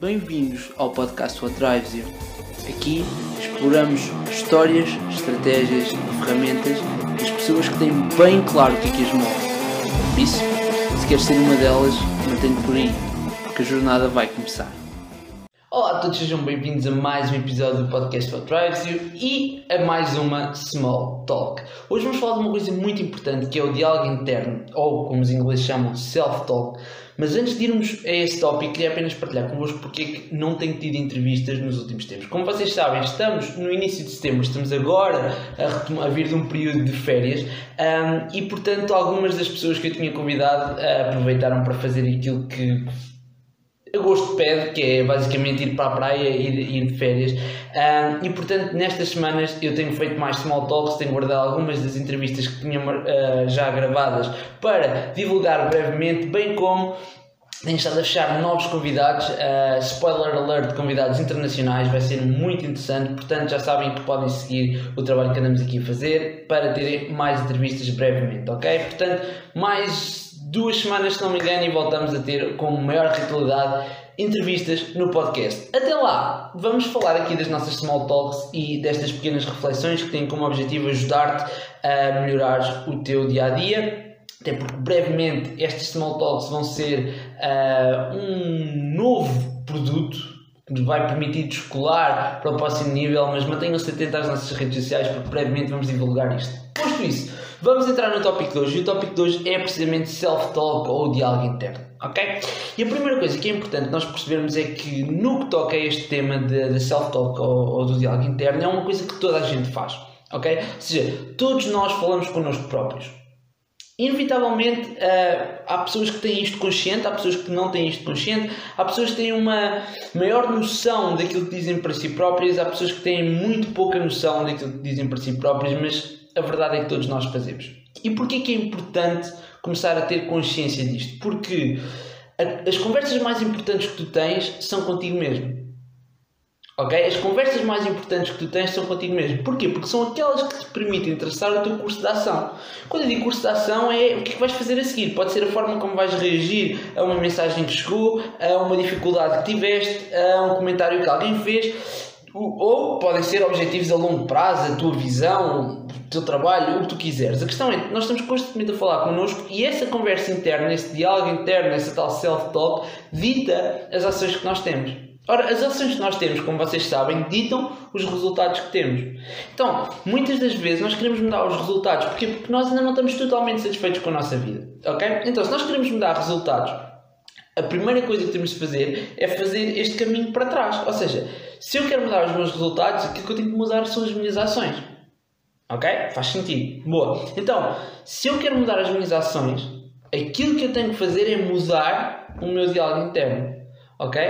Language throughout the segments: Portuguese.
Bem-vindos ao podcast What Drives You. Aqui exploramos histórias, estratégias e ferramentas das pessoas que têm bem claro o que é que as move. Por isso, se queres ser uma delas, mantém-te por aí, porque a jornada vai começar. Olá a todos, sejam bem-vindos a mais um episódio do podcast What Drives You e a mais uma Small Talk. Hoje vamos falar de uma coisa muito importante que é o diálogo interno, ou como os ingleses chamam, Self-Talk. Mas antes de irmos a esse tópico, queria apenas partilhar convosco porque é que não tenho tido entrevistas nos últimos tempos. Como vocês sabem, estamos no início de setembro, estamos agora a, a vir de um período de férias um, e, portanto, algumas das pessoas que eu tinha convidado uh, aproveitaram para fazer aquilo que agosto pede, que é basicamente ir para a praia e ir, ir, de férias. Um, e portanto, nestas semanas eu tenho feito mais small talks, tenho guardado algumas das entrevistas que tinha uh, já gravadas para divulgar brevemente, bem como tenho estado a fechar novos convidados, uh, spoiler alert, convidados internacionais, vai ser muito interessante. Portanto, já sabem que podem seguir o trabalho que andamos aqui a fazer para terem mais entrevistas brevemente, ok? Portanto, mais duas semanas, se não me engano, e voltamos a ter com maior regularidade entrevistas no podcast. Até lá, vamos falar aqui das nossas small talks e destas pequenas reflexões que têm como objetivo ajudar-te a melhorar o teu dia a dia. Até porque brevemente estas small talks vão ser uh, um novo produto que nos vai permitir descolar para o próximo nível, mas mantenham-se atentos às nossas redes sociais porque brevemente vamos divulgar isto. Posto isso, Vamos entrar no tópico de hoje e o tópico de hoje é precisamente self-talk ou diálogo interno, ok? E a primeira coisa que é importante nós percebermos é que no que toca a este tema de self-talk ou, ou, do diálogo interno é uma coisa que toda a gente faz, ok? Ou seja, todos nós falamos connosco próprios. Inevitavelmente uh, há pessoas que têm isto consciente, há pessoas que não têm isto consciente, há pessoas que têm uma maior noção daquilo que dizem para si próprias, há pessoas que têm muito pouca noção daquilo que dizem para si próprias, mas a verdade é que todos nós fazemos. E porquê que é importante começar a ter consciência disto? Porque as conversas mais importantes que tu tens são contigo mesmo. Ok? As conversas mais importantes que tu tens são contigo mesmo. Porquê? Porque são aquelas que te permitem traçar o teu curso de ação. Quando eu digo curso de ação, é o que é que vais fazer a seguir. Pode ser a forma como vais reagir a uma mensagem que chegou, a uma dificuldade que tiveste, a um comentário que alguém fez ou podem ser objetivos a longo prazo, a tua visão, teu trabalho, o que tu quiseres. A questão é, nós estamos constantemente a falar connosco e essa conversa interna, esse diálogo interno, essa tal self-talk, dita as ações que nós temos. Ora, as ações que nós temos, como vocês sabem, ditam os resultados que temos. Então, muitas das vezes nós queremos mudar os resultados. Porquê? Porque nós ainda não estamos totalmente satisfeitos com a nossa vida. Ok? Então, se nós queremos mudar resultados, a primeira coisa que temos de fazer é fazer este caminho para trás. Ou seja, se eu quero mudar os meus resultados, aquilo que eu tenho que mudar são as minhas ações. Ok? Faz sentido. Boa. Então, se eu quero mudar as minhas ações, aquilo que eu tenho que fazer é mudar o meu diálogo interno. Ok?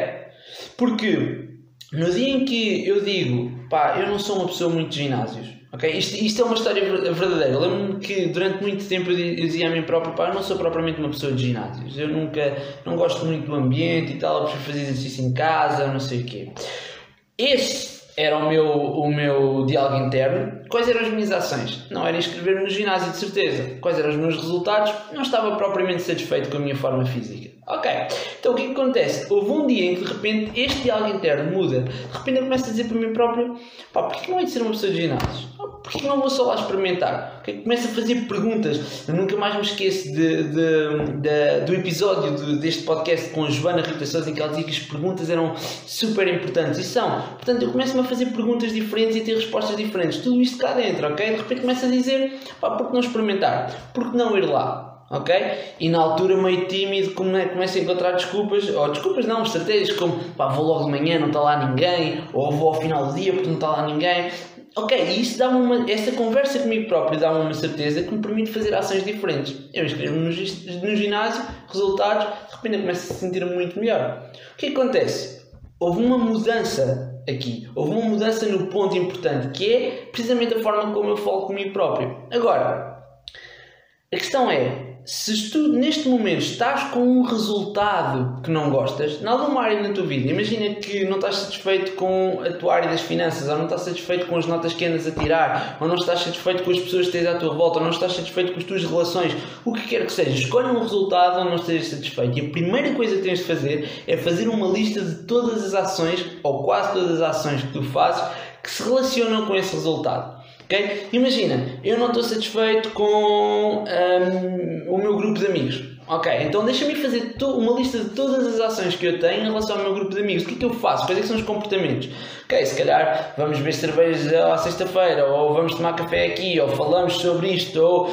Porque no dia em que eu digo, pá, eu não sou uma pessoa muito de ginásios. Ok? Isto, isto é uma história verdadeira. Lembro-me que durante muito tempo eu dizia a mim próprio, pá, eu não sou propriamente uma pessoa de ginásios. Eu nunca, não gosto muito do ambiente e tal, eu prefiro fazer exercício em casa, não sei o quê. Esse era o meu, o meu diálogo interno. Quais eram as minhas ações? Não era inscrever-me no ginásio, de certeza. Quais eram os meus resultados? Não estava propriamente satisfeito com a minha forma física. Ok, então o que, é que acontece? Houve um dia em que de repente este diálogo interno muda. De repente eu começo a dizer para mim próprio: pá, porquê não hei de ser uma pessoa de ginásio? Porquê não vou só lá experimentar? Que começo a fazer perguntas. Eu nunca mais me esqueço de, de, de do episódio de, deste podcast com a Joana Rita Souza em que ela dizia que as perguntas eram super importantes. E são. Portanto, eu começo-me a fazer perguntas diferentes e ter respostas diferentes. Tudo isto cá dentro, ok? De repente começo a dizer: pá, por que não experimentar? Por que não ir lá? ok? E na altura meio tímido começo a encontrar desculpas, ou desculpas não, estratégias como pá, vou logo de manhã, não está lá ninguém, ou vou ao final do dia porque não está lá ninguém. Ok, e isso dá uma, essa conversa comigo próprio dá-me uma certeza que me permite fazer ações diferentes. Eu inscrevo-me no, no ginásio, resultados, de repente começo a se sentir muito melhor. O que acontece? Houve uma mudança aqui. Houve uma mudança no ponto importante, que é precisamente a forma como eu falo comigo próprio. Agora, a questão é, se tu neste momento estás com um resultado que não gostas, em alguma área na tua vida, imagina que não estás satisfeito com a tua área das finanças, ou não estás satisfeito com as notas que andas a tirar, ou não estás satisfeito com as pessoas que tens à tua volta, ou não estás satisfeito com as tuas relações, o que quer que seja, escolhe um resultado onde não estejas satisfeito. E a primeira coisa que tens de fazer é fazer uma lista de todas as ações, ou quase todas as ações que tu fazes, que se relacionam com esse resultado. Okay? Imagina, eu não estou satisfeito com um, o meu grupo de amigos. Ok, então deixa-me fazer uma lista de todas as ações que eu tenho em relação ao meu grupo de amigos. O que é que eu faço? Quais é que são os comportamentos? Ok, se calhar vamos beber cerveja à sexta-feira, ou vamos tomar café aqui, ou falamos sobre isto, ou uh,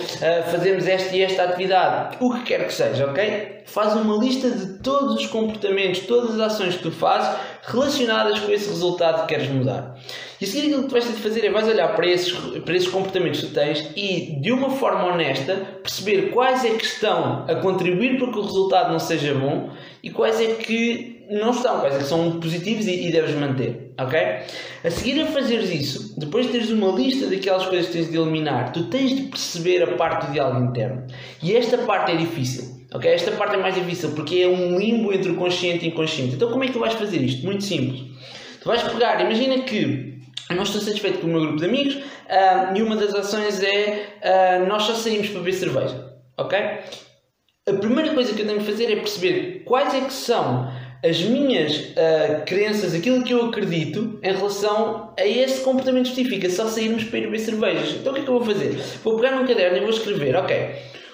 fazemos esta e esta atividade. O que quer que seja, ok? Faz uma lista de todos os comportamentos, todas as ações que tu fazes relacionadas com esse resultado que queres mudar. E a seguir aquilo que tu vais ter de fazer é vais olhar para esses, para esses comportamentos que tens e de uma forma honesta perceber quais é que estão a contribuir para que o resultado não seja bom e quais é que não estão, quais é que são positivos e, e deves manter, ok? A seguir a fazeres isso, depois de teres uma lista daquelas coisas que tens de eliminar, tu tens de perceber a parte do diálogo interno. E esta parte é difícil. Ok? Esta parte é mais difícil porque é um limbo entre o consciente e o inconsciente. Então, como é que tu vais fazer isto? Muito simples. Tu vais pegar, imagina que eu não estou satisfeito com o meu grupo de amigos uh, e uma das ações é uh, nós só saímos para beber cerveja. Ok? A primeira coisa que eu tenho que fazer é perceber quais é que são as minhas uh, crenças, aquilo que eu acredito em relação a esse comportamento específico, é só sairmos para ir beber cervejas. Então o que é que eu vou fazer? Vou pegar num caderno e vou escrever, ok,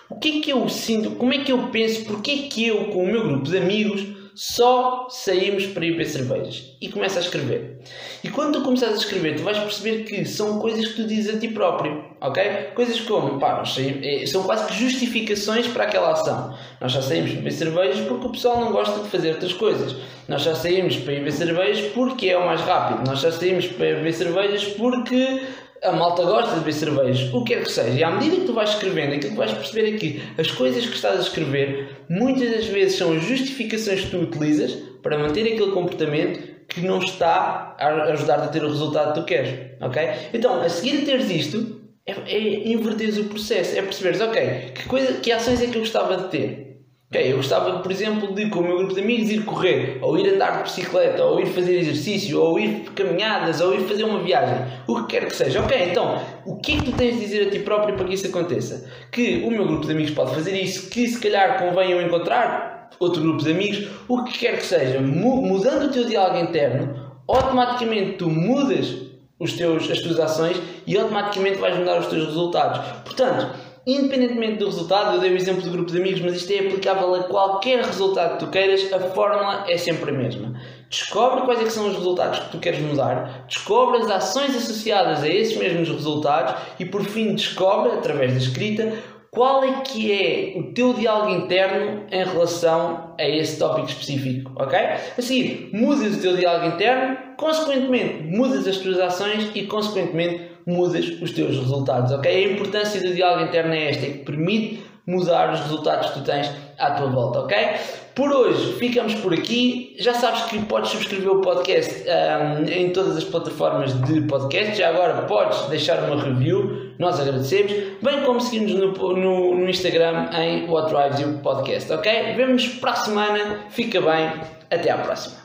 o que é que eu sinto, como é que eu penso, porque é que eu com o meu grupo de amigos só saímos para ir beber cervejas. E começa a escrever. E quando tu começas a escrever, tu vais perceber que são coisas que tu dizes a ti próprio, ok? Coisas como, pá, eh, são quase que justificações para aquela ação. Nós já saímos para beber cervejas porque o pessoal não gosta de fazer outras coisas. Nós já saímos para ir beber cervejas porque é o mais rápido. Nós já saímos para beber cervejas porque a malta gosta de beber cervejas, o que quer que seja. E à medida que tu vais escrevendo, aquilo que vais perceber é que as coisas que estás a escrever muitas das vezes são justificações que tu utilizas para manter aquele comportamento que não está a ajudar-te a ter o resultado que tu queres. Ok? Então, a seguir a teres isto, é, é inverteres o processo, é perceberes, ok, que, coisa, que ações é que eu gostava de ter? Ok, eu gostava, por exemplo, de com o meu grupo de amigos ir correr, ou ir andar de bicicleta, ou ir fazer exercício, ou ir caminhadas, ou ir fazer uma viagem, o que quer que seja. Ok, então, o que é que tu tens de dizer a ti próprio para que isso aconteça? Que o meu grupo de amigos pode fazer isso, que se calhar convém eu encontrar outro grupo de amigos, o que quer que seja. Mudando o teu diálogo interno, automaticamente tu mudas os teus, as tuas ações e automaticamente vais mudar os teus resultados. Portanto, Independentemente do resultado, eu dei o exemplo do grupo de amigos, mas isto é aplicável a qualquer resultado que tu queiras, a fórmula é sempre a mesma. Descobre quais é são os resultados que tu queres mudar, descobre as ações associadas a esses mesmos resultados e por fim descobre, através da escrita, qual é que é o teu diálogo interno em relação a esse tópico específico, ok? Assim, mudas o teu diálogo interno, consequentemente mudas as tuas ações e consequentemente mudas os teus resultados, ok? A importância do diálogo interno é esta, é que permite mudar os resultados que tu tens à tua volta, ok? Por hoje ficamos por aqui. Já sabes que podes subscrever o podcast um, em todas as plataformas de podcast. Já agora podes deixar uma review, nós agradecemos. Bem como seguirmos no, no, no Instagram em What Drives You Podcast, ok? Vemos para a semana. Fica bem. Até à próxima.